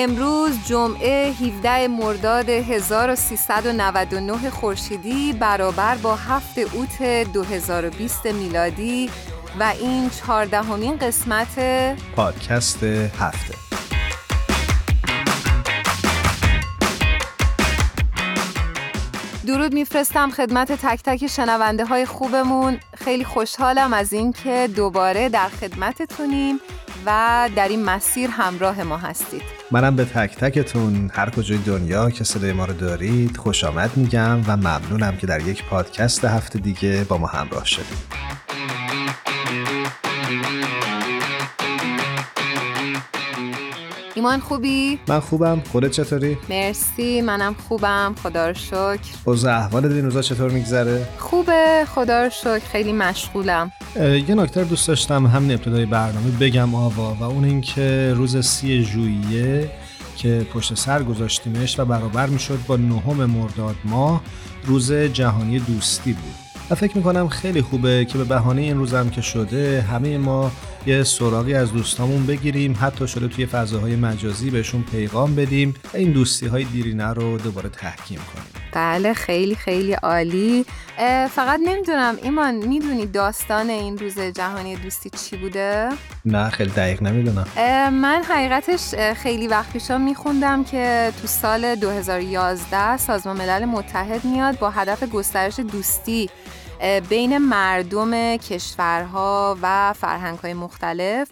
امروز جمعه 17 مرداد 1399 خورشیدی برابر با 7 اوت 2020 میلادی و این چهاردهمین قسمت پادکست هفته. درود میفرستم خدمت تک تک شنونده های خوبمون. خیلی خوشحالم از اینکه دوباره در خدمتتونیم. و در این مسیر همراه ما هستید. منم به تک تکتون هر کجای دنیا که صدای ما رو دارید خوش آمد میگم و ممنونم که در یک پادکست هفته دیگه با ما همراه شدید. ایمان خوبی؟ من خوبم. خودت چطوری؟ مرسی. منم خوبم. خدا رو شکر. اوضاع احوال این روزا چطور میگذره؟ خوبه. خدا رو شکر. خیلی مشغولم. یه نکته دوست داشتم. همین ابتدای برنامه بگم آوا و اون اینکه روز سی ژوئیه که پشت سر گذاشتیمش و برابر می‌شد با نهم مرداد ماه روز جهانی دوستی بود. و فکر می‌کنم خیلی خوبه که به بهانه این روزم که شده همه ما یه سراغی از دوستامون بگیریم. حتی شده توی فضاهای مجازی بهشون پیغام بدیم و این دوستی های دیرینه رو دوباره تحکیم کنیم. بله خیلی خیلی عالی. فقط نمی‌دونم ایمان می‌دونی داستان این روز جهانی دوستی چی بوده؟ نه خیلی دقیق نمی‌دونم. من حقیقتش خیلی وقت پیشا میخوندم که تو سال 2011 سازمان ملل متحد میاد با هدف گسترش دوستی. بین مردم کشورها و فرهنگهای مختلف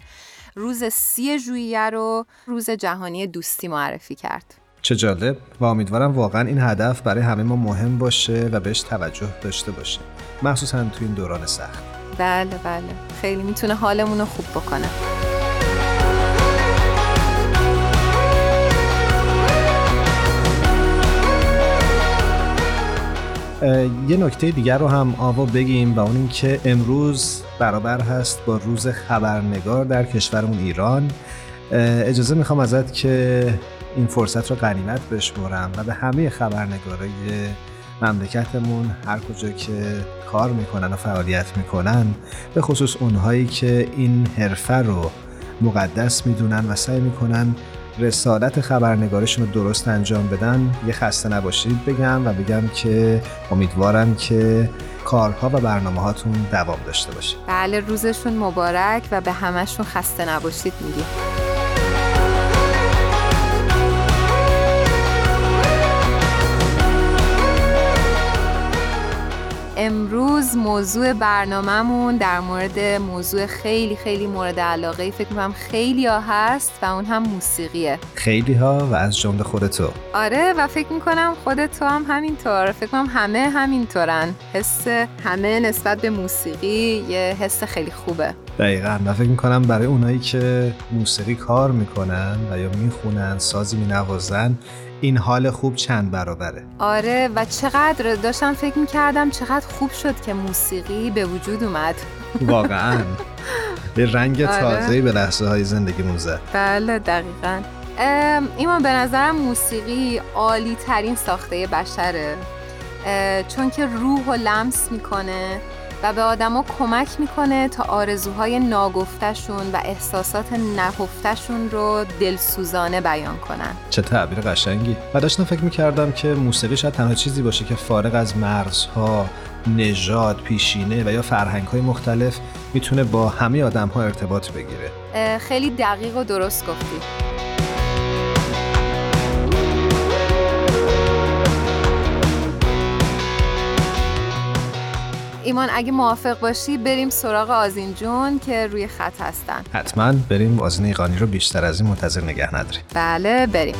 روز سی ژوئیه رو روز جهانی دوستی معرفی کرد. چه جالب و امیدوارم واقعا این هدف برای همه ما مهم باشه و بهش توجه داشته باشه مخصوصا تو این دوران سخت. بله بله. خیلی می‌تونه حالمون رو خوب بکنه. یه نکته دیگر رو هم آوا بگیم و اون اینکه امروز برابر هست با روز خبرنگار در کشورمون ایران. اجازه می‌خوام ازت که این فرصت رو غنیمت بشمرم و به همه خبرنگارای مملکتمون هر کجا که کار می‌کنن و فعالیت می‌کنن به خصوص اونهایی که این حرفه رو مقدس می‌دونن و سعی می‌کنن رسالت خبرنگارشون رو درست انجام بدن یه خسته نباشید بگم و بگم که امیدوارم که کارها و برنامه هاتون دوام داشته باشه. بله روزشون مبارک و به همشون خسته نباشید میگیم. امروز موضوع برنامهمون در مورد موضوع خیلی خیلی مورد علاقه فکر می‌کنم خیلی ها هست و اون هم موسیقیه. خیلی ها و از جمله خودتو آره و فکر می‌کنم خودتو هم همینطور. فکر کنم همه همینطورن. حس همه نسبت به موسیقی یه حس خیلی خوبه. دقیقا. و فکر می‌کنم برای اونایی که موسیقی کار می‌کنن و یا می‌خونن سازی مینوازن این حال خوب چند برابره. آره و چقدر داشتم فکر می‌کردم چقدر خوب شد که موسیقی به وجود اومد. واقعا. به رنگ آره. به لحظه های زندگی موزه بله دقیقا. ایمان به نظرم موسیقی عالی ترین ساخته بشره. چون که روح و لمس می‌کنه. و به آدما کمک می‌کنه تا آرزوهای ناگفتشون و احساسات نهفتشون رو دلسوزانه بیان کنن. چه تعبیر قشنگی. و داشتم فکر می‌کردم که موسیقی شاید تنها چیزی باشه که فارغ از مرزها نژاد پیشینه و یا فرهنگ های مختلف می‌تونه با همه آدم ها ارتباط بگیره. خیلی دقیق و درست گفتی. ایمان اگه موافق باشی بریم سراغ آزین جون که روی خط هستن. حتما بریم آزین ایقانی رو بیشتر از این منتظر نگه نداریم. بله بریم.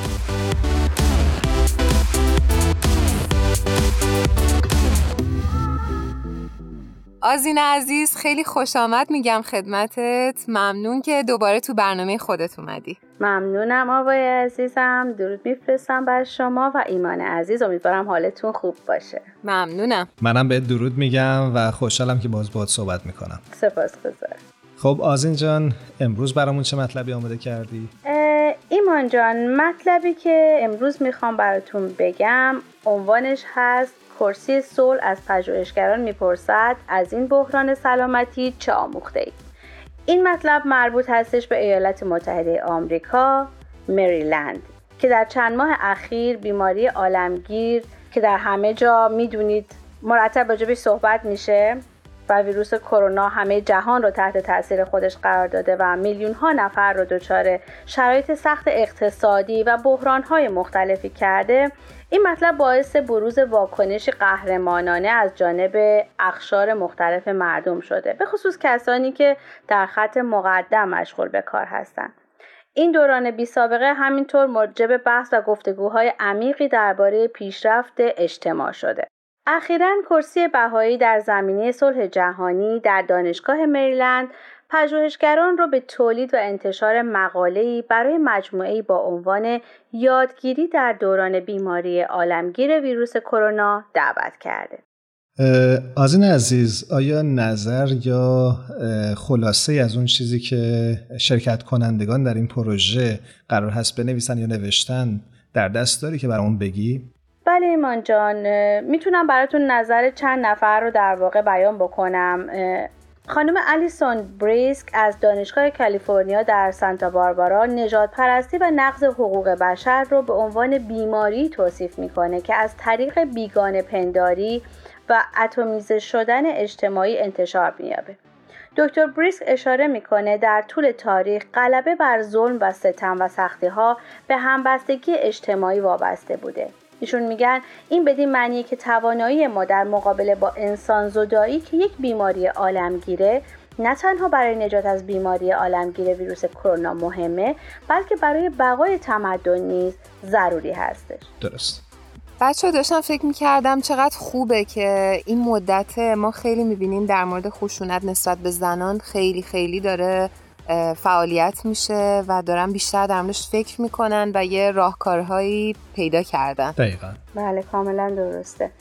آزین عزیز خیلی خوش آمد میگم خدمتت. ممنون که دوباره تو برنامه خودت اومدی. ممنونم آقای عزیزم. درود میفرستم بر شما و ایمان عزیز. امیدوارم حالتون خوب باشه. ممنونم. منم به درود میگم و خوشحالم که باز باید صحبت می‌کنم. سپاس گذارم. خب آزین جان امروز برامون چه مطلبی آماده کردی؟ ایمان جان مطلبی که امروز می‌خوام براتون بگم عنوانش هست کرسی صلح از پژوهشگران می‌پرسد از این بحران سلامتی چه آموخته اید؟ این مطلب مربوط هستش به ایالات متحده آمریکا مریلند که در چند ماه اخیر بیماری عالمگیر که در همه جا می‌دونید مرتب راجبش صحبت میشه و ویروس کرونا همه جهان رو تحت تاثیر خودش قرار داده و میلیون ها نفر رو دچار شرایط سخت اقتصادی و بحران های مختلفی کرده این مطلب باعث بروز واکنش قهرمانانه از جانب اخشار مختلف مردم شده به خصوص کسانی که در خط مقدم مشغول به کار هستند. این دوران بی سابقه همینطور موجب بحث و گفتگوهای عمیقی درباره پیشرفت اجتماع شده. اخیرا کرسی بهایی در زمینه صلح جهانی در دانشگاه مریلند پژوهشگران را به تولید و انتشار مقاله‌ای برای مجموعه‌ای با عنوان یادگیری در دوران بیماری عالمگیر ویروس کرونا دعوت کرده. آزین عزیز آیا نظر یا خلاصه از اون چیزی که شرکت کنندگان در این پروژه قرار هست بنویسن یا نوشتن در دست داری که برامون بگی؟ بله ایمان جان می‌تونم براتون نظر چند نفر رو در واقع بیان بکنم خانم الیسون بریسک از دانشگاه کالیفرنیا در سانتا باربارا نجات پرستی و نقض حقوق بشر رو به عنوان بیماری توصیف می‌کنه که از طریق بیگانه پنداری و اتمیزه شدن اجتماعی انتشار مییابه. دکتر بریسک اشاره می‌کنه در طول تاریخ غلبه بر ظلم و ستم و سختی ها به همبستگی اجتماعی وابسته بوده. ایشون میگن این بدین معنیه که توانایی ما در مقابله با انسان زدایی که یک بیماری عالمگیره نه تنها برای نجات از بیماری عالمگیر ویروس کرونا مهمه بلکه برای بقای تمدن نیز ضروری هستش. درست. بچه داشتم فکر می‌کردم چقدر خوبه که این مدت ما خیلی می‌بینیم در مورد خشونت نسبت به زنان خیلی خیلی داره فعالیت میشه و دارن بیشتر در موردش فکر می‌کنن و یه راهکارهایی پیدا کردن. دقیقا. بله کاملا درسته.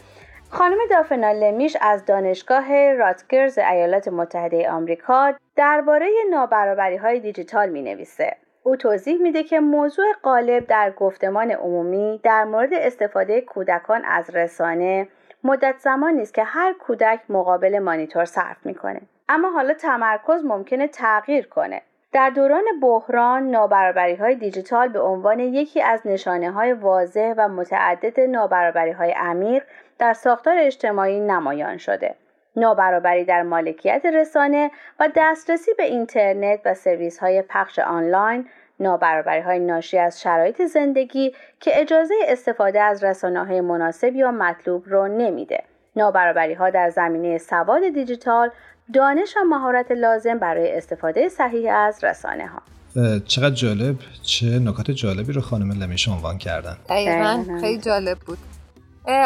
خانم دافنا لمیش از دانشگاه راتگرز ایالات متحده آمریکا درباره نابرابری های دیجیتال می نویسه. او توضیح میده که موضوع غالب در گفتمان عمومی در مورد استفاده کودکان از رسانه مدت زمانی است که هر کودک مقابل مانیتور صرف می‌کنه. اما حالا تمرکز ممکنه تغییر کنه در دوران بحران نابرابری های دیجیتال به عنوان یکی از نشانه های واضح و متعدد نابرابری های عمیق در ساختار اجتماعی نمایان شده. نابرابری در مالکیت رسانه و دسترسی به اینترنت و سرویس های پخش آنلاین، نابرابری های ناشی از شرایط زندگی که اجازه استفاده از رسانه های مناسب یا مطلوب رو نمیده. نابرابری ها در زمینه سواد دیجیتال دانش و مهارت لازم برای استفاده صحیح از رسانه ها چقدر جالب چه نکات جالبی رو خانم لمیش عنوان کردن. دقیقا خیلی جالب بود.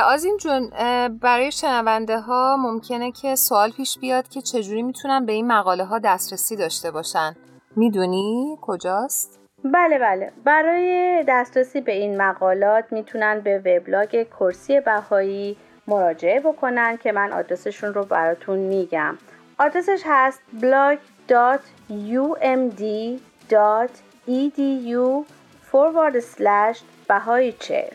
آزین جون برای شنونده ها ممکنه که سوال پیش بیاد که چجوری می‌تونن به این مقاله ها دسترسی داشته باشن. می‌دونی کجاست؟ بله بله. برای دسترسی به این مقالات می‌تونن به وبلاگ کرسی بهایی مراجعه بکنن که من آدرسشون رو براتون میگم. آدرسش هست blog.umd.edu forward slash بهای چر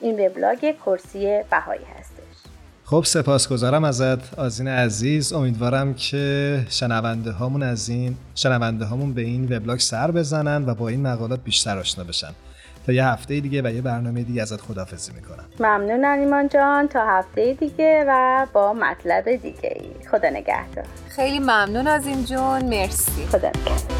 این وبلاگ کرسی بهایی هستش. خب سپاسگزارم ازت آزین عزیز. امیدوارم که شنونده هامون از این شنونده هامون به این وبلاگ سر بزنن و با این مقالات بیشتر آشنا بشن. تا یه هفته دیگه و یه برنامه دیگه ازت خدافزی می‌کنم. ممنون ایمان جان. تا هفته دیگه و با مطلب دیگه ای خدا نگهدار. خیلی ممنون از این جون. مرسی. خدا نگهدار.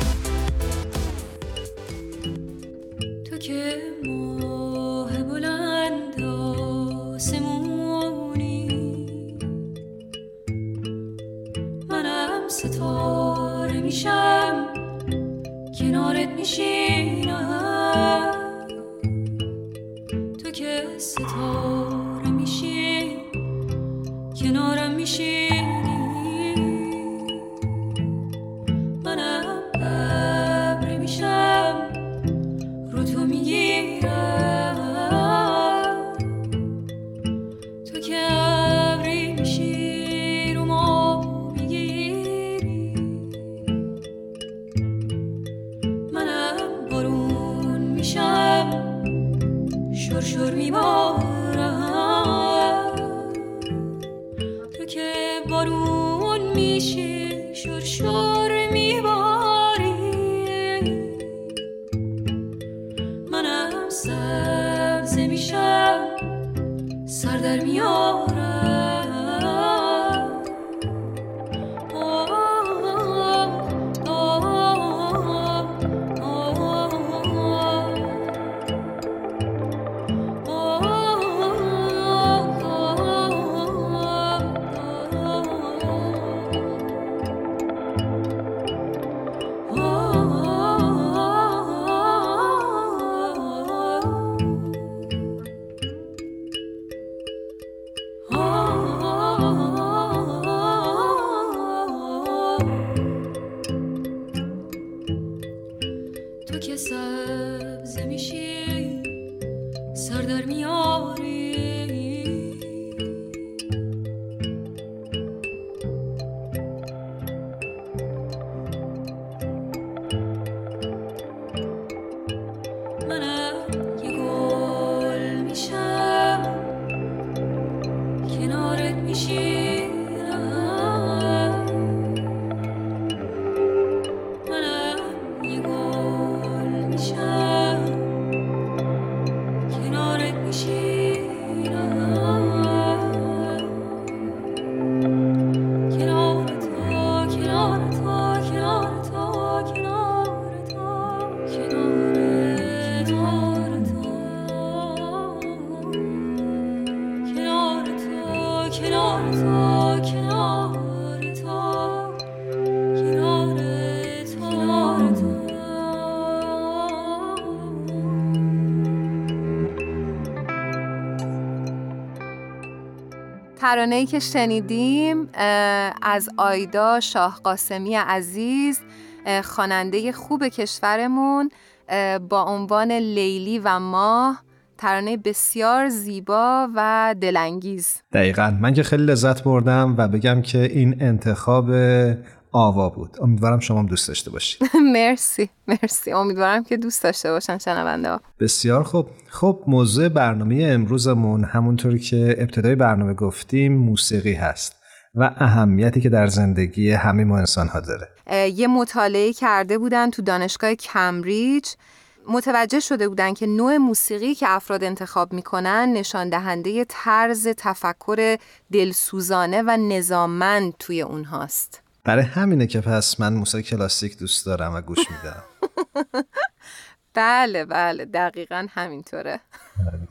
ترانه ای که شنیدیم از آیدا شاه قاسمی عزیز خواننده خوب کشورمون با عنوان لیلی و ماه ترانه بسیار زیبا و دلانگیز. دقیقا. من که خیلی لذت بردم و بگم که این انتخاب آوا بود. امیدوارم شما هم دوست داشته باشید. مرسی مرسی. امیدوارم که دوست داشته باشن شنونده ها. بسیار خوب. خب موضوع برنامه امروزمون همونطوری که ابتدای برنامه گفتیم موسیقی هست و اهمیتی که در زندگی همه ما انسان ها داره یه مطالعه کرده بودن تو دانشگاه کمبریج. متوجه شده بودن که نوع موسیقی که افراد انتخاب می‌کنن نشان دهنده طرز تفکر دلسوزانه و نظاممند توی اونهاست. برای همینه که پس من موسیقی کلاسیک دوست دارم و گوش میدم. بله بله دقیقا همینطوره.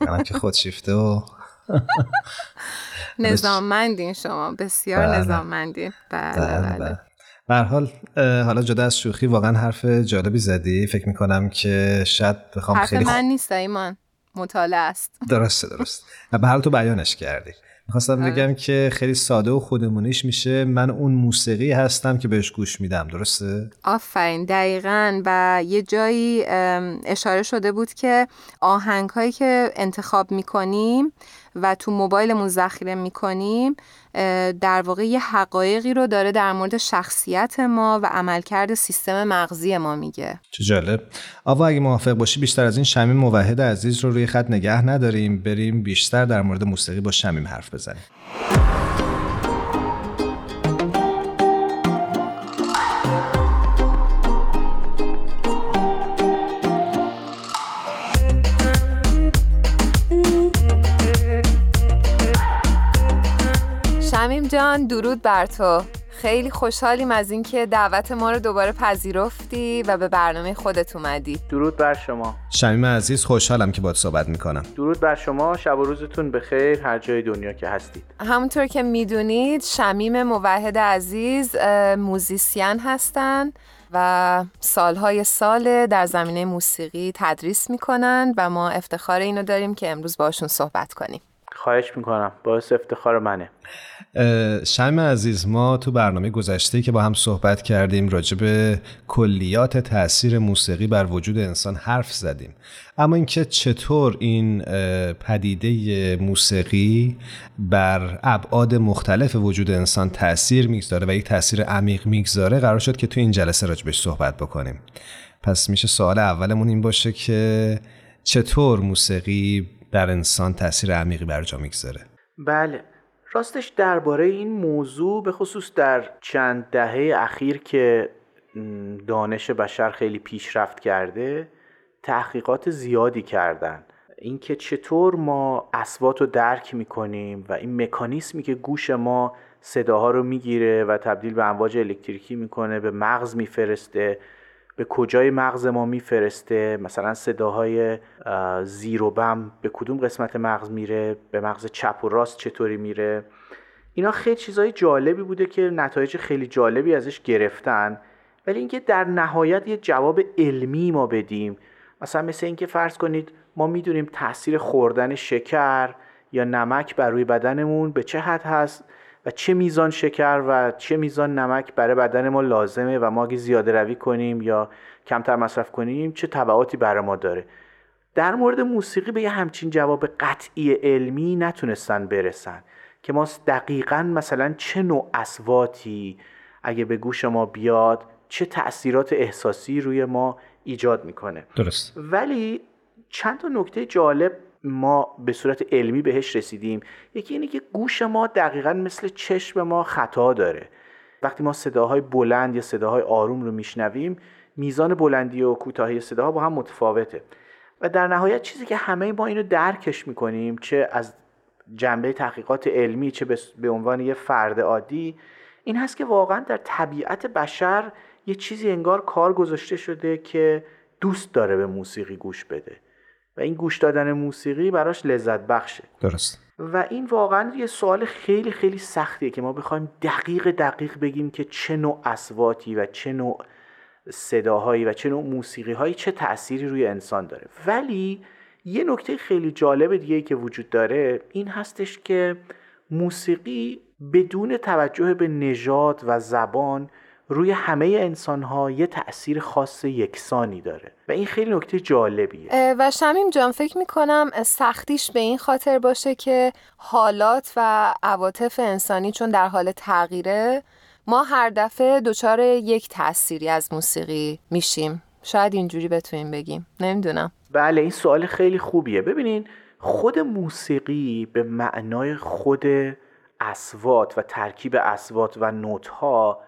میگم که خودشیفته و نظاممندین شما بسیار بله. نظاممندین. بله بله, بله. به هر حال حالا جدا از شوخی واقعا حرف جالبی زدی. فکر می‌کنم که شاید بخوام حرف خیلی من نیست ایمان. مطالعه است. درسته درست به حال تو بیانش کردی. می‌خواستم آره. بگم که خیلی ساده و خودمونیش میشه. من اون موسیقی هستم که بهش گوش میدم درسته؟ آفرین دقیقا. و یه جایی اشاره شده بود که آهنگ هایی که انتخاب می‌کنیم و تو موبایلمون ذخیره می‌کنیم در واقع یه حقایقی رو داره در مورد شخصیت ما و عملکرد سیستم مغزی ما میگه. چه جالب. آوا اگه موافق باشی بیشتر از این شمیم موحد عزیز رو روی خط نگه نداریم. بریم بیشتر در مورد موسیقی با شمیم حرف بزنیم. جان درود بر تو. خیلی خوشحالیم از اینکه دعوت ما رو دوباره پذیرفتی و به برنامه خودت اومدی. درود بر شما. شمیم عزیز خوشحالم که باید صحبت می‌کنم. درود بر شما. شب و روزتون به خیر هر جای دنیا که هستید. همونطور که می‌دونید شمیم موحد عزیز موزیسین هستن و سالهای سال در زمینه موسیقی تدریس می‌کنند و ما افتخار اینو داریم که امروز باشون صحبت کنیم. خواهش می‌کنم. باعث افتخار منه. شم عزیز ما تو برنامه گذشته که با هم صحبت کردیم راجع به کلیات تاثیر موسیقی بر وجود انسان حرف زدیم. اما اینکه چطور این پدیده موسیقی بر ابعاد مختلف وجود انسان تاثیر می‌گذاره و یک تاثیر عمیق می‌گذاره قرار شد که تو این جلسه راجبش صحبت بکنیم. پس میشه سوال اولمون این باشه که چطور موسیقی در انسان تاثیر عمیقی بر جا می‌گذاره؟ بله. راستش درباره این موضوع به خصوص در چند دهه اخیر که دانش بشر خیلی پیشرفت کرده تحقیقات زیادی کردن. اینکه چطور ما اسوات رو درک می‌کنیم و این مکانیسمی که گوش ما صداها رو می‌گیره و تبدیل به امواج الکتریکی می‌کنه به مغز میفرسته به کجای مغز ما میفرسته؟ مثلا صداهای زیر و بم به کدوم قسمت مغز میره؟ به مغز چپ و راست چطوری میره؟ اینا خیلی چیزهای جالبی بوده که نتایج خیلی جالبی ازش گرفتن. ولی اینکه در نهایت یه جواب علمی ما بدیم. مثلا مثل اینکه فرض کنید ما می‌دونیم تاثیر خوردن شکر یا نمک بر روی بدنمون به چه حد هست؟ و چه میزان شکر و چه میزان نمک برای بدن ما لازمه و ما اگه زیاده روی کنیم یا کمتر مصرف کنیم چه تبعاتی برای ما داره؟ در مورد موسیقی به یه همچین جواب قطعی علمی نتونستن برسن که ما دقیقا مثلا چه نوع اسواتی اگه به گوش ما بیاد چه تاثیرات احساسی روی ما ایجاد می‌کنه. درست. ولی چند تا نکته جالب ما به صورت علمی بهش رسیدیم. یکی اینه که گوش ما دقیقا مثل چشم ما خطا داره. وقتی ما صداهای بلند یا صداهای آروم رو میشنویم میزان بلندی و کوتاهی صداها با هم متفاوته. و در نهایت چیزی که همه ما اینو درکش می‌کنیم چه از جنبه تحقیقات علمی چه به عنوان یه فرد عادی این هست که واقعا در طبیعت بشر یه چیزی انگار کار گذاشته شده که دوست داره به موسیقی گوش بده. و این گوش دادن موسیقی براش لذت بخشه. درست. و این واقعا یه سوال خیلی خیلی سختیه که ما بخوایم دقیق دقیق بگیم که چه نوع اسواتی و چه نوع صداهایی و چه نوع موسیقی هایی چه تأثیری روی انسان داره. ولی یه نکته خیلی جالب دیگه که وجود داره این هستش که موسیقی بدون توجه به نژاد و زبان روی همه انسان ها یه تأثیر خاص یکسانی داره. و این خیلی نکته جالبیه. و شمیم جان فکر می‌کنم سختیش به این خاطر باشه که حالات و عواطف انسانی چون در حال تغییره ما هر دفعه دچار یک تأثیری از موسیقی میشیم. شاید اینجوری بتونیم بگیم. نمی‌دونم. بله این سوال خیلی خوبیه. ببینین خود موسیقی به معنای خود اسوات و ترکیب اسوات و نوت ها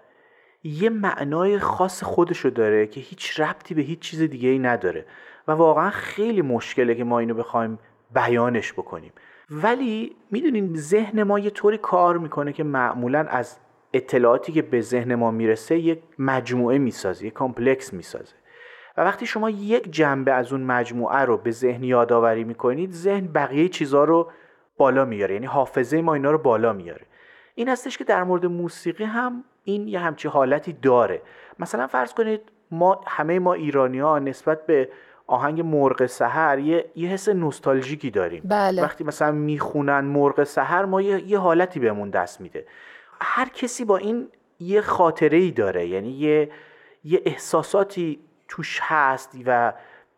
یه معنای خاص خودشو داره که هیچ ربطی به هیچ چیز دیگه ای نداره. و واقعا خیلی مشکله که ما اینو بخوایم بیانش بکنیم. ولی می‌دونین ذهن ما یه طوری کار می‌کنه که معمولا از اطلاعاتی که به ذهن ما می‌رسه یک مجموعه می‌سازه یک کامپلکس می‌سازه. و وقتی شما یک جنبه از اون مجموعه رو به ذهن یادآوری می‌کنید ذهن بقیه چیزها رو بالا میاره. یعنی حافظه ما اینا رو بالا میاره. این هستش که در مورد موسیقی هم این یه همچی حالتی داره. مثلا فرض کنید ما همه ما ایرانی ها نسبت به آهنگ مرغ سحر یه, یه حس نوستالژیکی داریم. بله. وقتی مثلا می‌خونن مرغ سحر ما یه, یه حالتی بهمون دست میده. هر کسی با این یه خاطره ای داره یعنی یه, یه احساساتی توش هست و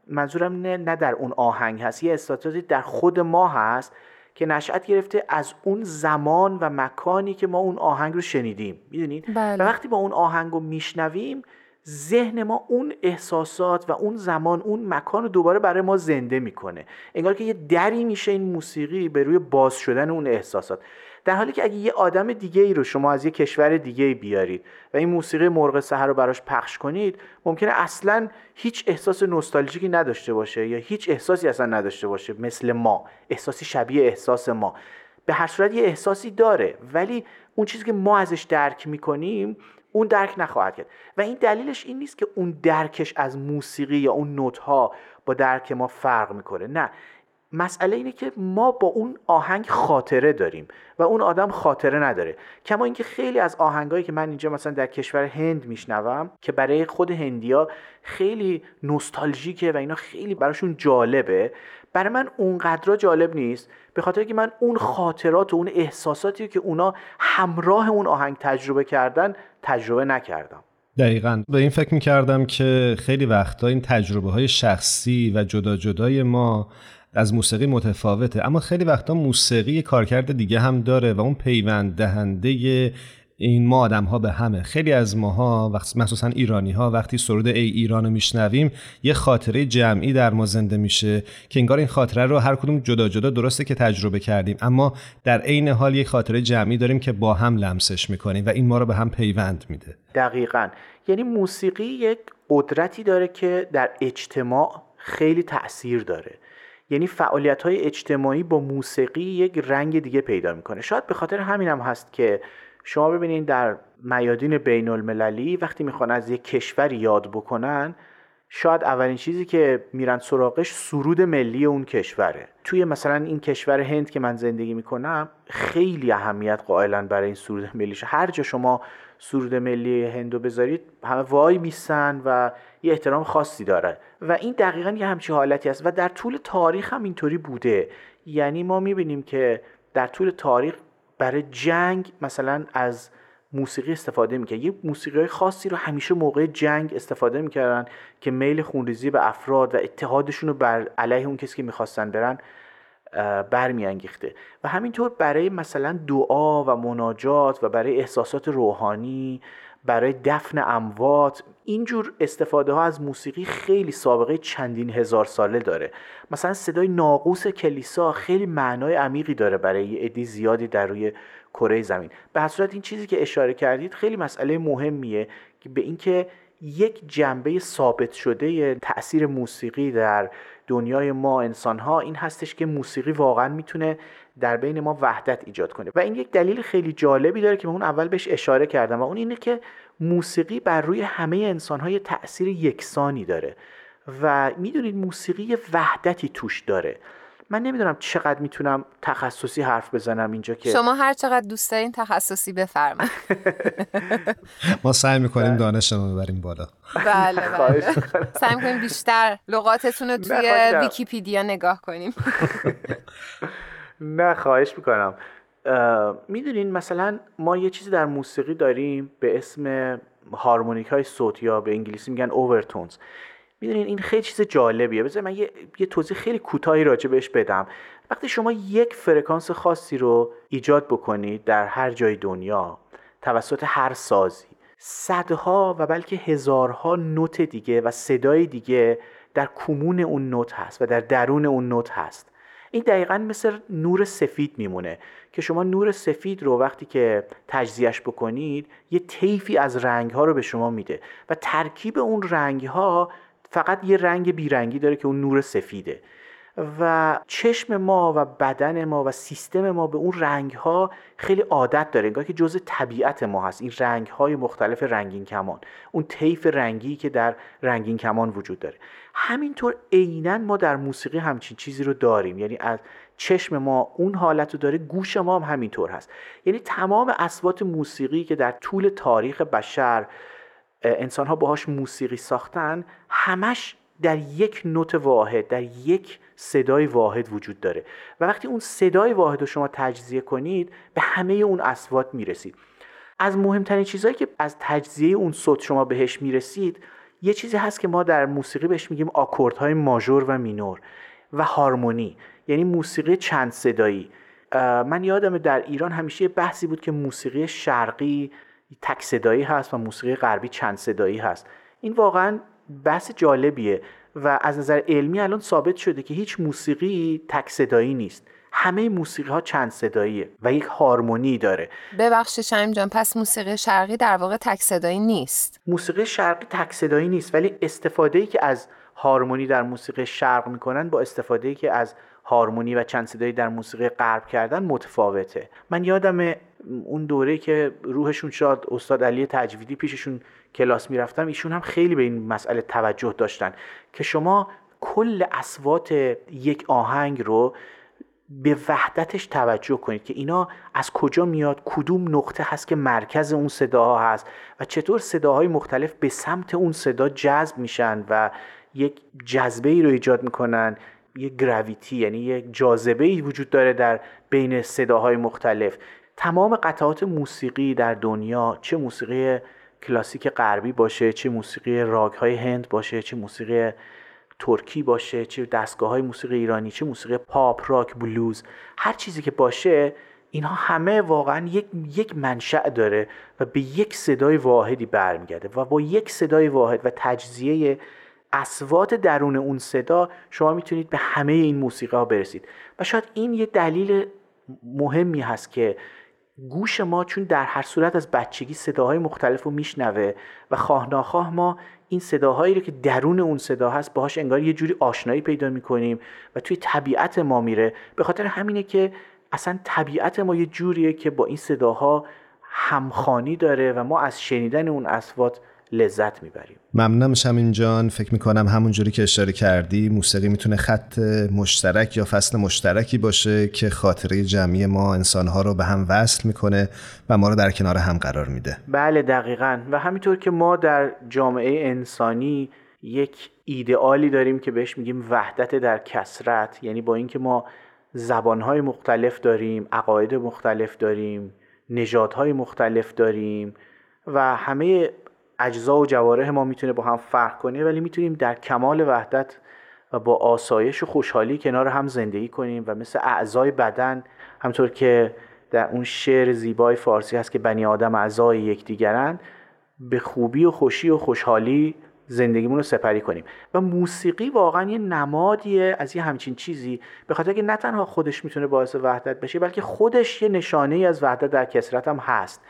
منظورم نه, نه در اون آهنگ هست یه احساساتی در خود ما هست که نشأت گرفته از اون زمان و مکانی که ما اون آهنگ رو شنیدیم. می‌دونید بله. و وقتی با اون آهنگ رو میشنویم ذهن ما اون احساسات و اون زمان اون مکان رو دوباره برای ما زنده می‌کنه. انگار که یه دری میشه این موسیقی به روی باز شدن اون احساسات. در حالی که اگه یه آدم دیگه ای رو شما از یه کشور دیگه ای بیارید و این موسیقی مرغ سحر رو براش پخش کنید ممکنه اصلا هیچ احساس نوستالژیکی نداشته باشه یا هیچ احساسی اصلا نداشته باشه مثل ما احساسی شبیه احساس ما. به هر صورت یه احساسی داره ولی اون چیزی که ما ازش درک می‌کنیم اون درک نخواهد کرد. و این دلیلش این نیست که اون درکش از موسیقی یا اون نوت ها با درک ما فرق می‌کنه نه. مسئله اینه که ما با اون آهنگ خاطره داریم و اون آدم خاطره نداره. کما اینکه خیلی از آهنگایی که من اینجا مثلا در کشور هند میشنوم که برای خود هندیا خیلی نوستالژیکه و اینا خیلی براشون جالبه برای من اونقدر جالب نیست به خاطر که من اون خاطرات و اون احساساتی که اونا همراه اون آهنگ تجربه کردن تجربه نکردم. دقیقا. به این فکر می‌کردم که خیلی وقتا این تجربه های شخصی و جدا جدای ما از موسیقی متفاوته. اما خیلی وقتا موسیقی کارکرد دیگه هم داره و اون پیوند دهنده این ما آدم ها به همه. خیلی از ماها وقتی مخصوصا ایرانی ها وقتی سرود ای ایران رو میشنویم یه خاطره جمعی در ما زنده میشه که انگار این خاطره رو هر کدوم جدا جدا درسته که تجربه کردیم. اما در عین حال یه خاطره جمعی داریم که با هم لمسش می‌کنیم و این ما رو به هم پیوند میده. دقیقا. یعنی موسیقی یک قدرتی داره که در اجتماع خیلی تاثیر داره. یعنی فعالیت های اجتماعی با موسیقی یک رنگ دیگه پیدا می‌کنه. شاید به خاطر همین هم هست که شما ببینید در میادین بین المللی وقتی می‌خوان از یک کشور یاد بکنن شاید اولین چیزی که میرن سراغش سرود ملی اون کشوره. توی مثلا این کشور هند که من زندگی می‌کنم خیلی اهمیت قائلن برای این سرود ملیش. هر جا شما سرود ملی هندو بذارید همه وای میسن و یه احترام خاصی داره و این دقیقا یه همچی حالتی است. و در طول تاریخ هم اینطوری بوده. یعنی ما می‌بینیم که در طول تاریخ برای جنگ مثلا از موسیقی استفاده می‌کرد. یه موسیقی خاصی رو همیشه موقع جنگ استفاده می‌کردن که میل خونریزی به افراد و اتحادشون رو بر علیه اون کسی که می‌خواستن برن برمیانگیخته. و همینطور برای مثلا دعا و مناجات و برای احساسات روحانی برای دفن اموات اینجور استفاده ها از موسیقی خیلی سابقه چندین هزار ساله داره. مثلا صدای ناقوس کلیسا خیلی معنای عمیقی داره برای یه عده زیادی در روی کره زمین. به صورت این چیزی که اشاره کردید خیلی مسئله مهمیه که به اینکه یک جنبه ثابت شده تاثیر موسیقی در دنیای ما انسان ها این هستش که موسیقی واقعا می‌تونه در بین ما وحدت ایجاد کنه. و این یک دلیل خیلی جالبی داره که من اون اول بهش اشاره کردم و اون اینه که موسیقی بر روی همه انسان های تاثیر یکسانی داره و می‌دونید موسیقی وحدتی توش داره. من نمی‌دونم چقدر می‌تونم تخصصی حرف بزنم اینجا که شما هر چقدر دوست دارین تخصصی بفرمایید. ما سعی می‌کنیم دانشمون ببریم بالا. بله بله. سعی می‌کنیم بیشتر لغاتتون رو توی ویکیپیدیا نگاه کنیم. نه خواهش می‌کنم. می‌دونین مثلا ما یه چیزی در موسیقی داریم به اسم هارمونیک های صوت یا به انگلیسی میگن اوورتونز می‌دونین این خیلی چیز جالبیه. بذار من یه, یه توضیح خیلی کوتاهی راجع بهش بدم. وقتی شما یک فرکانس خاصی رو ایجاد بکنید در هر جای دنیا توسط هر سازی صدها و بلکه هزارها نوت دیگه و صدای دیگه در کمون اون نوت هست و در درون اون نوت هست. این دقیقا مثل نور سفید میمونه که شما نور سفید رو وقتی که تجزیهش بکنید یه طیفی از رنگ ها رو به شما میده و ترکیب اون رنگ ها فقط یه رنگ بیرنگی داره که اون نور سفیده و چشم ما و بدن ما و سیستم ما به اون رنگ ها خیلی عادت داره انگار که جزء طبیعت ما هست این رنگ های مختلف رنگین کمان اون طیف رنگی که در رنگین کمان وجود داره. همینطور عینا ما در موسیقی همچین چیزی رو داریم. یعنی از چشم ما اون حالت رو داره گوش ما هم همینطور هست. یعنی تمام اسوات موسیقی که در طول تاریخ بشر انسان ها باهاش موسیقی ساختن همش در یک نوت واحد در یک صدای واحد وجود داره. و وقتی اون صدای واحد رو شما تجزیه کنید به همه اون اسوات می‌رسید. از مهمترین چیزهایی که از تجزیه اون صوت شما بهش می‌رسید یه چیزی هست که ما در موسیقی بهش میگیم آکوردهای ماژور و مینور و هارمونی. یعنی موسیقی چند صدایی. من یادم در ایران همیشه یه بحثی بود که موسیقی شرقی تک صدایی هست و موسیقی غربی چند صدایی هست. این واقعا بحث جالبیه و از نظر علمی الان ثابت شده که هیچ موسیقی تک صدایی نیست. همه موسیقی ها چند صداییه و یک هارمونی داره. ببخشید شایم جان پس موسیقی شرقی در واقع تک صدایی نیست. موسیقی شرقی تک صدایی نیست ولی استفاده ای که از هارمونی در موسیقی شرق می‌کنن با استفاده ای که از هارمونی و چند صدایی در موسیقی غرب کردن متفاوته. من یادم اون دوره که روحشون شاد استاد علی تجویدی پیششون کلاس می‌رفتم ایشون هم خیلی به این مسئله توجه داشتن که شما کل اسوات یک آهنگ رو به وحدتش توجه کنید که اینا از کجا میاد کدوم نقطه هست که مرکز اون صداها هست و چطور صداهای مختلف به سمت اون صدا جذب میشن و یک جذبه ای رو ایجاد می‌کنن یک گراویتی یعنی یک جاذبه ای وجود داره در بین صداهای مختلف. تمام قطعات موسیقی در دنیا چه موسیقی کلاسیک غربی باشه چه موسیقی راگ های هند باشه چه موسیقی ترکی باشه چه دستگاه های موسیقی ایرانی چه موسیقی پاپ راک بلوز هر چیزی که باشه اینها همه واقعا یک, یک منشأ داره و به یک صدای واحدی برمیگرده و با یک صدای واحد و تجزیه اسوات درون اون صدا شما می‌تونید به همه این موسیقی ها برسید. و شاید این یه دلیل مهمی هست که گوش ما چون در هر صورت از بچگی صداهای مختلف رو میشنوه و خواه ناخواه ما این صداهایی رو که درون اون صدا هست باهاش انگار یه جوری آشنایی پیدا می‌کنیم و توی طبیعت ما میره. به خاطر همینه که اصلا طبیعت ما یه جوریه که با این صداها همخانی داره و ما از شنیدن اون اسوات لذت می‌بریم. ممنونم شمین جان. فکر می‌کنم همون جوری که اشاره کردی موسیقی می‌تونه خط مشترک یا فصل مشترکی باشه که خاطره جمعی ما انسانها رو به هم وصل می‌کنه و ما رو در کنار هم قرار میده. بله دقیقا. و همینطور که ما در جامعه انسانی یک ایدئالی داریم که بهش میگیم وحدت در کسرت یعنی با اینکه ما زبانهای مختلف داریم عقاید مختلف داریم نژادهای مختلف داریم و همه اجزا و جوارح ما می‌تونه با هم فرق کنه ولی می‌تونیم در کمال وحدت و با آسایش و خوشحالی کنار هم زندگی کنیم و مثل اعضای بدن همطور که در اون شعر زیبای فارسی هست که بنی آدم اعضای یکدیگرن به خوبی و خوشی و خوشحالی زندگیمون رو سپری کنیم. و موسیقی واقعا یه نمادیه از یه همچین چیزی به خاطر که نه تنها خودش می‌تونه باعث وحدت بشه بلکه خودش یه نشانه ای از وحدت در کسرت هم هست.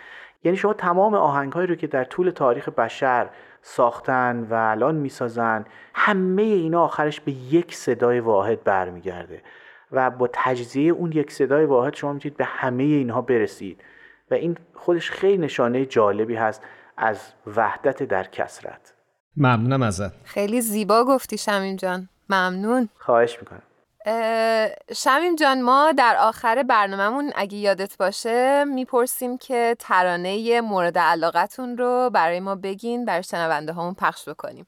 یعنی شما تمام آهنگهایی رو که در طول تاریخ بشر ساختن و الان می‌سازن همه اینا آخرش به یک صدای واحد برمیگرده و با تجزیه اون یک صدای واحد شما می‌تونید به همه اینها برسید و این خودش خیلی نشانه جالبی هست از وحدت در کسرت ممنونم ازت. خیلی زیبا گفتی شمیم جان. ممنون. خواهش می‌کنم. شمیم جان ما در آخر برنامهمون اگه یادت باشه می‌پرسیم که ترانه مورد علاقتون رو برای ما بگین برای شنونده همون پخش بکنیم.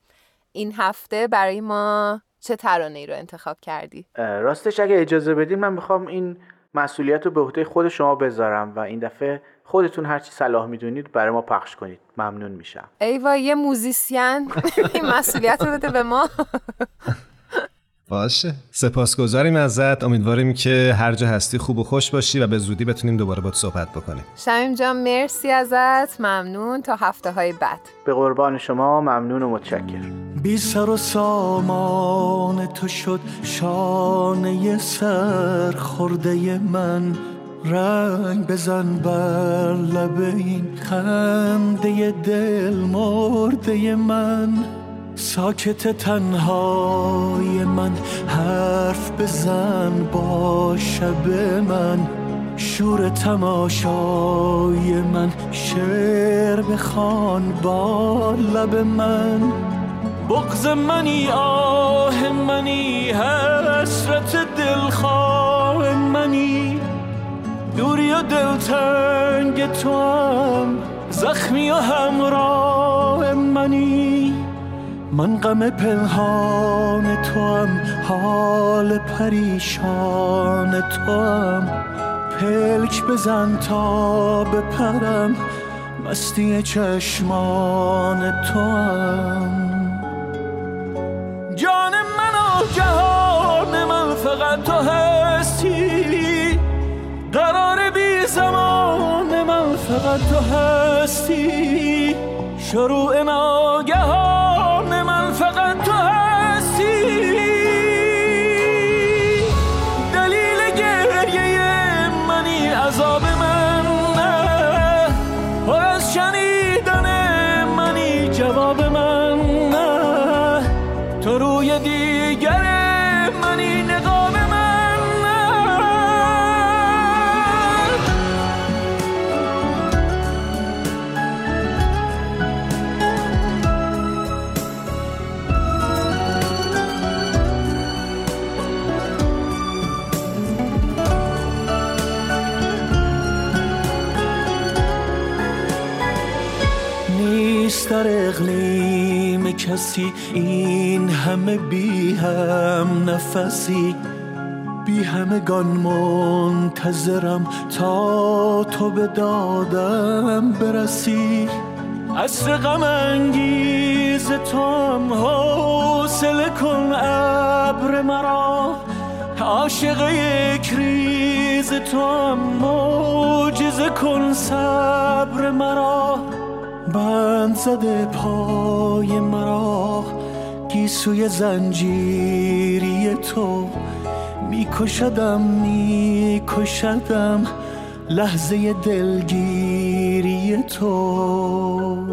این هفته برای ما چه ترانه ای رو انتخاب کردی؟ راستش اگه اجازه بدین من می‌خوام این مسئولیت رو به عهده خود شما بذارم و این دفعه خودتون هرچی صلاح می‌دونید برای ما پخش کنید. ممنون میشم. ایوا یه موزیسین. این مسئولیت رو بده به ما. باشه. سپاسگزاریم ازت. امیدواریم که هر جا هستی خوب و خوش باشی و به زودی بتونیم دوباره با صحبت بکنیم. شمیم جان مرسی ازت. ممنون. تا هفته های بعد. به قربان شما. ممنون و متشکر بی سر و سامان تو شد شانه سر. خورده من رنگ بزن بر لب این خنده دل مرده من. ساکت تنهای من حرف بزن با شب من. شور تماشای من شعر بخوان با لب من. بغز منی آه منی حسرت دلخواه منی. دوری و دلتنگ تو هم زخمی و همراه منی. من غم پنهان تو هم حال پریشان تو هم پلک بزن تا بپرم مستی چشمان تو هم جان من و جهان من فقط تو هستی. قرار بی زمان من فقط تو هستی. شروع ناگهان کسی این همه بی هم نفسی. بی همگان منتظرم تا تو به دادم برسی. عصر غم انگیز تو هم حوصله کن ابر مرا. عاشق یک ریز تو هم معجزه کن صبر مرا. بند زده پای مرا گیسوی زنجیری تو. میکشدم میکشدم لحظه دلگیری تو.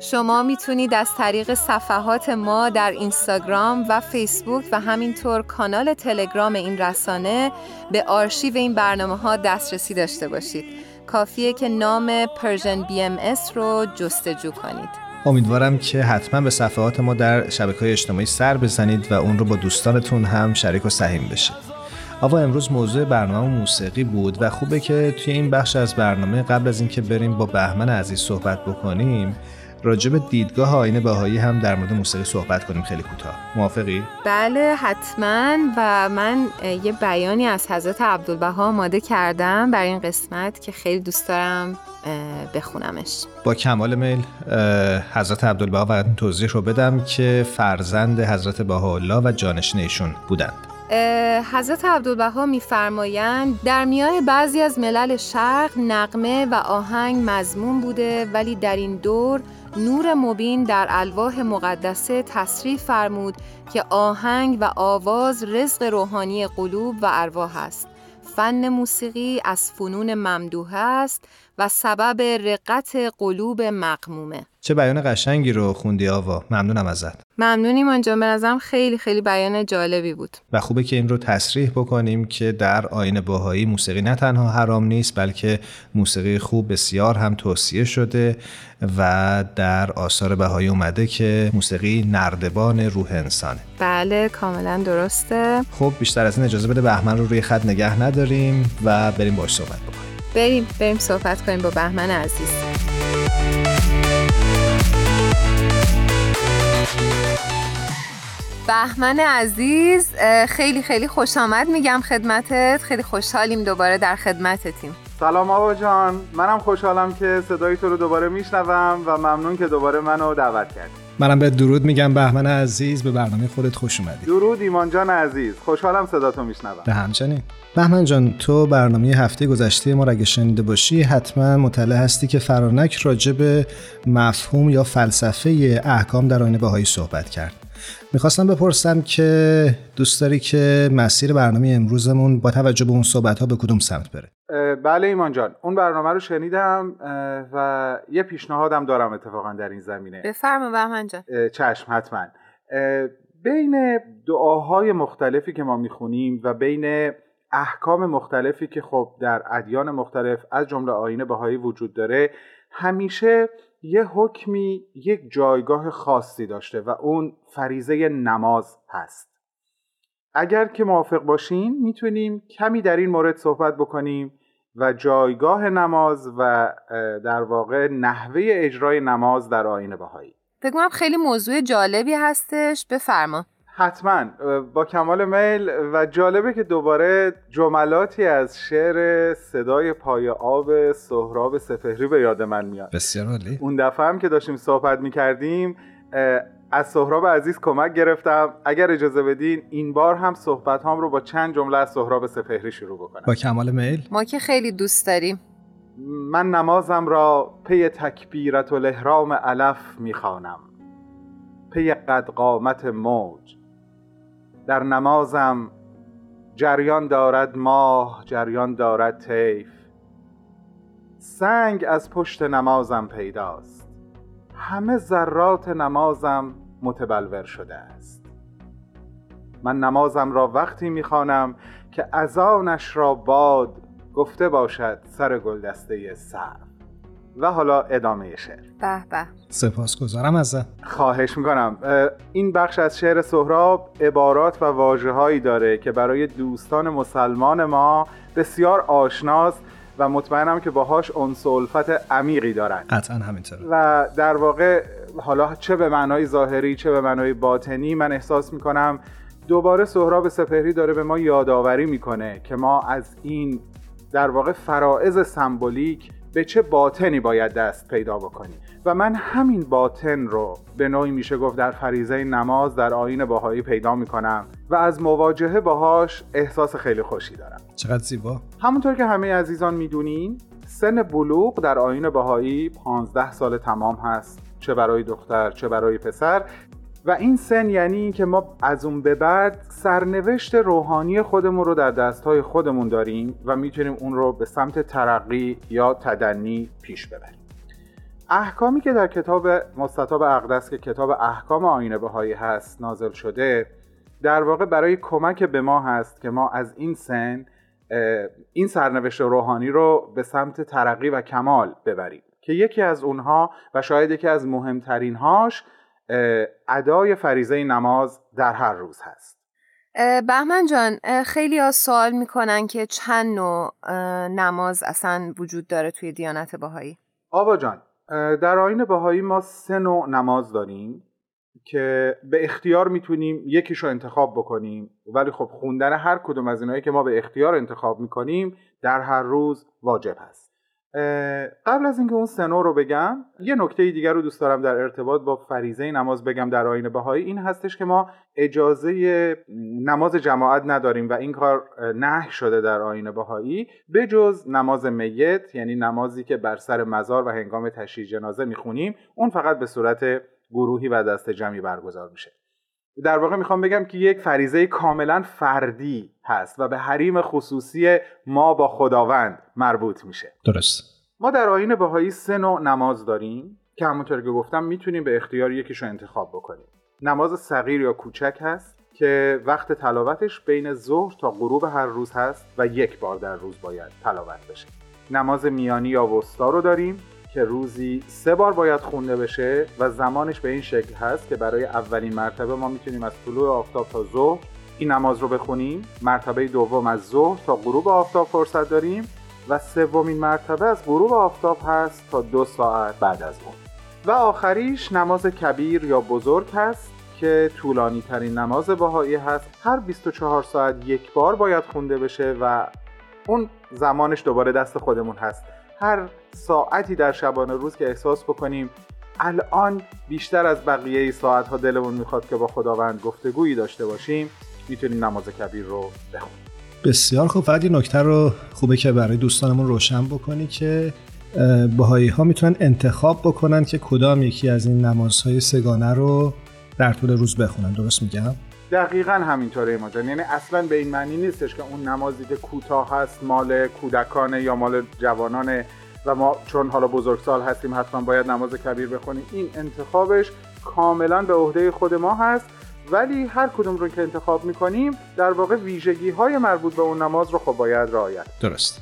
شما می‌تونید از طریق صفحات ما در اینستاگرام و فیسبوک و همینطور کانال تلگرام این رسانه به آرشیو این برنامه ها دسترسی داشته باشید. کافیه که نام Persian BMS رو جستجو کنید. امیدوارم که حتما به صفحات ما در شبکه های اجتماعی سر بزنید و اون رو با دوستانتون هم شریک و سهیم بشه آوا امروز موضوع برنامه موسیقی بود و خوبه که توی این بخش از برنامه قبل از اینکه بریم با بهمن عزیز صحبت بکنیم راجع به دیدگاه آینه بهایی هم در مورد موسیقی صحبت کنیم. خیلی کوتاه. موافقی؟ بله حتما. و من یه بیانی از حضرت عبدالبها آماده کردم برای این قسمت که خیلی دوست دارم بخونمش. با کمال میل حضرت عبدالبها این توضیح رو بدم که فرزند حضرت بهاءالله و جانشین ایشون بودند. حضرت عبدالبها میفرمایند در میان بعضی از ملل شرق نقمه و آهنگ مضمون بوده ولی در این دور نور مبین در الواح مقدسه تصریح فرمود که آهنگ و آواز رزق روحانی قلوب و ارواح است. فن موسیقی از فنون ممدوحه است. و سبب رقت قلوب مقمومه چه بیان قشنگی رو خوندی آوا؟ ممنونم ازت. ممنونی منجا به نظرم خیلی خیلی بیان جالبی بود. و خوبه که این رو تصریح بکنیم که در آین باهایی موسیقی نه تنها حرام نیست بلکه موسیقی خوب بسیار هم توصیه شده و در آثار بهایی اومده که موسیقی نردبان روح انسانه. بله کاملا درسته. خب بیشتر از این اجازه بده بهمن رو روی خط نگه نداریم و بریم باش صحبت بکنیم. بریم بریم صحبت کنیم با بهمن عزیز. بهمن عزیز خیلی خیلی خوش آمد میگم خدمتت. خیلی خوشحالیم دوباره در خدمتتیم. سلام آوا جان. منم خوشحالم که صدای تو رو دوباره میشنوم و ممنون که دوباره منو دعوت کردی. منم به درود میگم بهمن عزیز به برنامه خودت خوش اومدی. درود ایمان جان عزیز خوشحالم صدا تو میشنوم. به همچنین. بهمن جان تو برنامه هفته گذشته ما را اگه شنیده باشی حتما مطلع هستی که فرانک راجع به مفهوم یا فلسفه احکام در آینه بهایی صحبت کرد. می‌خواستم بپرسم که دوست داری که مسیر برنامه امروزمون با توجه به اون صحبت ها به کدوم سمت بره؟ بله ایمان جان. اون برنامه رو شنیدم و یه پیشنهادم دارم اتفاقا در این زمینه. بفرما بهمن جان. چشم حتما. بین دعاهای مختلفی که ما می‌خونیم و بین احکام مختلفی که خب در ادیان مختلف از جمله آینه بهایی وجود داره همیشه یه حکمی یک جایگاه خاصی داشته و اون فریزه نماز هست. اگر که موافق باشین می‌تونیم کمی در این مورد صحبت بکنیم و جایگاه نماز و در واقع نحوه اجرای نماز در آینه بهایی. فکر کنم خیلی موضوع جالبی هستش. بفرما. حتما. با کمال میل و جالبه که دوباره جملاتی از شعر صدای پای آب سهراب سپهری به یاد من میاد. بسیار عالی. اون دفعه هم که داشتیم صحبت می‌کردیم از سهراب عزیز کمک گرفتم. اگر اجازه بدین این بار هم صحبت هم رو با چند جمله از سهراب سپهری شروع بکنم. با کمال میل؟ ما که خیلی دوست داریم. من نمازم را پی تکبیرت و الاحرام علف می‌خوانم. پی قد قامت موج. در نمازم جریان دارد ماه جریان دارد طیف. سنگ از پشت نمازم پیداست. همه ذرات نمازم متبلور شده است. من نمازم را وقتی می‌خوانم که اذانش را باد گفته باشد سر گلدسته سر و حالا ادامه شعر. به به. سپاسگزارم ازت خواهش می‌کنم. این بخش از شعر سهراب عبارات و واجه هایی داره که برای دوستان مسلمان ما بسیار آشناست و مطمئنم که باهاش انس الفت عمیقی دارن. قطعا همینطوره. و در واقع حالا چه به معنای ظاهری چه به معنای باطنی من احساس می‌کنم دوباره سهراب سپهری داره به ما یادآوری می‌کنه که ما از این در واقع فرائض سمبولیک به چه باطنی باید دست پیدا بکنیم. و من همین باطن رو به نوعی میشه گفت در فریزه نماز در آین باهایی پیدا می‌کنم و از مواجهه باهاش احساس خیلی خوشی دارم. چقدر زیبا. همونطور که همه عزیزان می‌دونین سن بلوغ در آین باهایی 15 سال تمام هست. چه برای دختر چه برای پسر. و این سن یعنی این که ما از اون به بعد سرنوشت روحانی خودمون رو در دستهای خودمون داریم و می‌تونیم اون رو به سمت ترقی یا تدنی پیش ببریم. احکامی که در کتاب مستطاب اقدس که کتاب احکام آین بهایی هست نازل شده در واقع برای کمک به ما هست که ما از این سن این سرنوشت روحانی رو به سمت ترقی و کمال ببریم. که یکی از اونها و شاید یکی از مهمترین هاش ادای فریزه نماز در هر روز هست. بهمن جان خیلی ها سوال می‌کنن که چند نوع نماز اصلا وجود داره توی دیانت باهایی آبا جان در آین باهایی ما سه نوع نماز داریم که به اختیار می‌تونیم یکیش رو انتخاب بکنیم. ولی خب خوندن هر کدوم از اینایی که ما به اختیار انتخاب می‌کنیم در هر روز واجب هست. قبل از اینکه اون سنو رو بگم یه نکته دیگر رو دوست دارم در ارتباط با فریزه نماز بگم در آین بهایی. این هستش که ما اجازه نماز جماعت نداریم و این کار نه شده در آین بهایی. به جز نماز میت یعنی نمازی که بر سر مزار و هنگام تشییع جنازه می‌خونیم اون فقط به صورت گروهی و دست جمعی برگزار میشه. در واقع می‌خوام بگم که یک فریزه کاملا فردی هست و به حریم خصوصی ما با خداوند مربوط میشه. درست. ما در آین بهایی سه نوع نماز داریم که همونطور که گفتم می‌تونیم به اختیار یکیش رو انتخاب بکنیم. نماز صغیر یا کوچک هست که وقت تلاوتش بین ظهر تا غروب هر روز هست و یک بار در روز باید تلاوت بشه. نماز میانی یا وسطا رو داریم که روزی سه بار باید خونده بشه و زمانش به این شکل هست که برای اولین مرتبه ما می‌تونیم از طلوع آفتاب تا ظهر این نماز رو بخونیم. مرتبه دوم از ظهر تا غروب آفتاب فرصت داریم و سومین مرتبه از غروب آفتاب هست تا دو ساعت بعد از اون و آخریش نماز کبیر یا بزرگ هست که طولانی ترین نماز باهایی هست. هر 24 ساعت یک بار باید خونده بشه و اون زمانش دوباره دست خودمون هست. هر ساعتی در شبانه روز که احساس بکنیم الان بیشتر از بقیه ساعت ها دلمون می‌خواد که با خداوند گفتگویی داشته باشیم می‌تونیم نماز کبیر رو بخونیم. بسیار خوب. فقط یه نکته رو خوبه که برای دوستانمون روشن بکنی که باهایی ها می‌تونن انتخاب بکنن که کدام یکی از این نمازهای سگانه رو در طول روز بخونن. درست میگم؟ دقیقا همینطوره ما یعنی اصلا به این معنی نیستش که اون نمازی که کوتاه هست مال کودکانه یا مال جوانانه. و ما چون حالا بزرگسال هستیم حتما باید نماز کبیر بخونیم. این انتخابش کاملا به عهده خود ما هست. ولی هر کدوم رو که انتخاب می‌کنیم در واقع ویژگی های مربوط به اون نماز رو خب باید رعایت درست.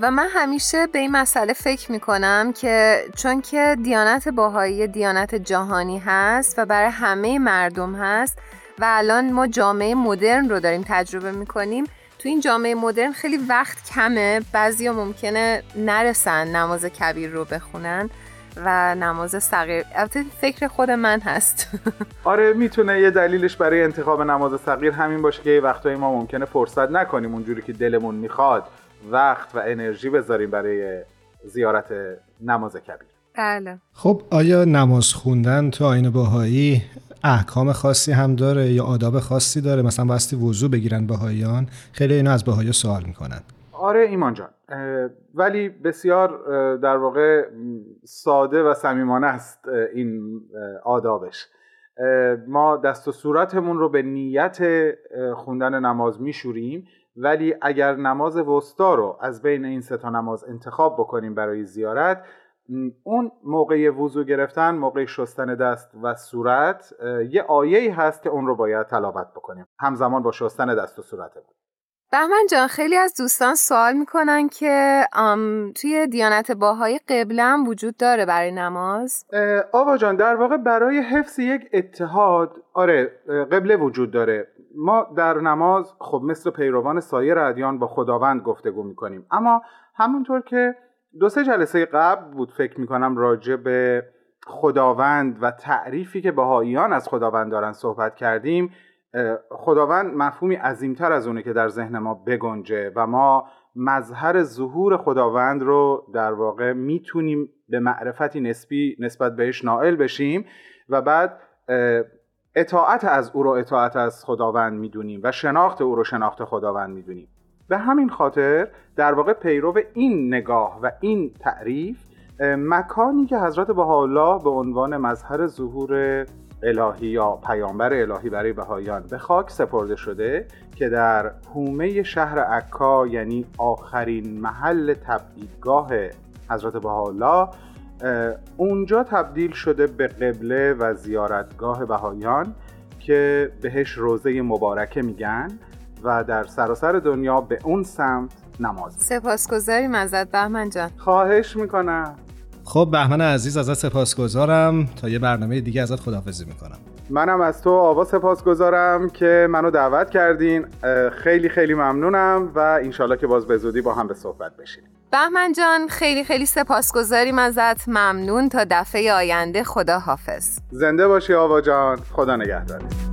و من همیشه به این مسئله فکر می‌کنم که چون که دیانت باهایی دیانت جهانی هست و برای همه مردم هست و الان ما جامعه مدرن رو داریم تجربه می‌کنیم تو این جامعه مدرن خیلی وقت کمه. بعضیا ممکنه نرسن نماز کبیر رو بخونن و نماز صغیر. البته فکر خود من هست. آره می‌تونه یه دلیلش برای انتخاب نماز صغیر همین باشه که وقتایی ما ممکنه فرصت نکنیم اونجوری که دلمون می‌خواد وقت و انرژی بذاریم برای زیارت نماز کبیر. بله. خب آیا نماز خوندن تو آین باهایی احکام خاصی هم داره یا آداب خاصی داره؟ مثلا باستی وضوع بگیرن باهاییان خیلی اینا از باهایی سوال می‌کنن. آره ایمان جان. ولی بسیار در واقع ساده و صمیمانه است این آدابش. ما دست و صورتمون رو به نیت خوندن نماز میشوریم. ولی اگر نماز وسطا رو از بین این سه تا نماز انتخاب بکنیم برای زیارت اون موقع وضوع گرفتن موقع شستن دست و صورت یه آیه هست که اون رو باید تلاوت بکنیم. همزمان با شستن دست و صورتمون بهمن جان خیلی از دوستان سوال می‌کنن که توی دیانت باهای قبله هم وجود داره برای نماز؟ آقا جان در واقع برای حفظ یک اتحاد آره قبله وجود داره. ما در نماز خب مثل پیروان سایر ادیان با خداوند گفتگو می‌کنیم. اما همونطور که دو سه جلسه قبل بود فکر می‌کنم راجع به خداوند و تعریفی که بهاییان از خداوند دارن صحبت کردیم خداوند مفهومی عظیمتر از اونه که در ذهن ما بگنجه و ما مظهر ظهور خداوند رو در واقع می‌تونیم به معرفتی نسبی نسبت بهش نائل بشیم و بعد اطاعت از او رو اطاعت از خداوند می‌دونیم و شناخت او رو شناخت خداوند می‌دونیم. به همین خاطر در واقع پیرو این نگاه و این تعریف مکانی که حضرت بهاءالله به عنوان مظهر ظهور الهی یا پیامبر الهی برای بهایان به خاک سپرده شده که در حومه شهر عکا یعنی آخرین محل تبدیدگاه حضرت بهاءالله اونجا تبدیل شده به قبله و زیارتگاه بهایان که بهش روزه مبارکه میگن. و در سراسر دنیا به اون سمت نماز. سپاسگزاریم ازت بهمن جان. خواهش می‌کنم. خب بهمن عزیز ازت سپاسگزارم. تا یه برنامه دیگه ازت خداحافظی می‌کنم. منم از تو آوا سپاسگزارم که منو دعوت کردین. خیلی خیلی ممنونم و انشالله که باز به زودی با هم به صحبت بشیم. بهمن جان خیلی خیلی سپاسگزاریم ازت. ممنون. تا دفعه آینده خدا حافظ زنده باشی آوا جان. خدا نگهدارت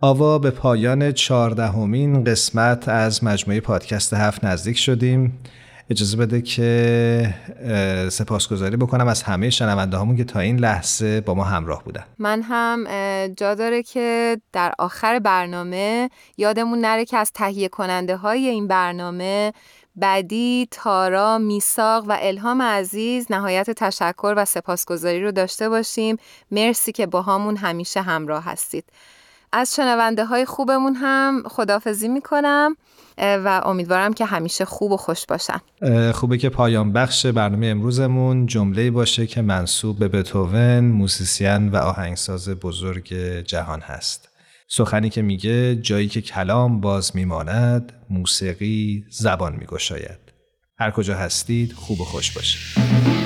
آوا به پایان چهاردهمین قسمت از مجموعه پادکست هفت نزدیک شدیم. اجازه بده که سپاسگزاری بکنم از همه شنونده هامون که تا این لحظه با ما همراه بودن. من هم جا داره که در آخر برنامه یادمون نره که از تهیه کننده های این برنامه بدی، تارا، میساق و الهام عزیز نهایت تشکر و سپاسگزاری رو داشته باشیم. مرسی که با همون همیشه همراه هستید. از شنونده های خوبمون هم خدافزی می‌کنم و امیدوارم که همیشه خوب و خوش باشن. خوبه که پایان بخش برنامه امروزمون جمله باشه که منصوب به بتوون موسیسین و آهنگساز بزرگ جهان هست. سخنی که میگه جایی که کلام باز میماند موسیقی زبان میگشاید. هر کجا هستید خوب و خوش باشید.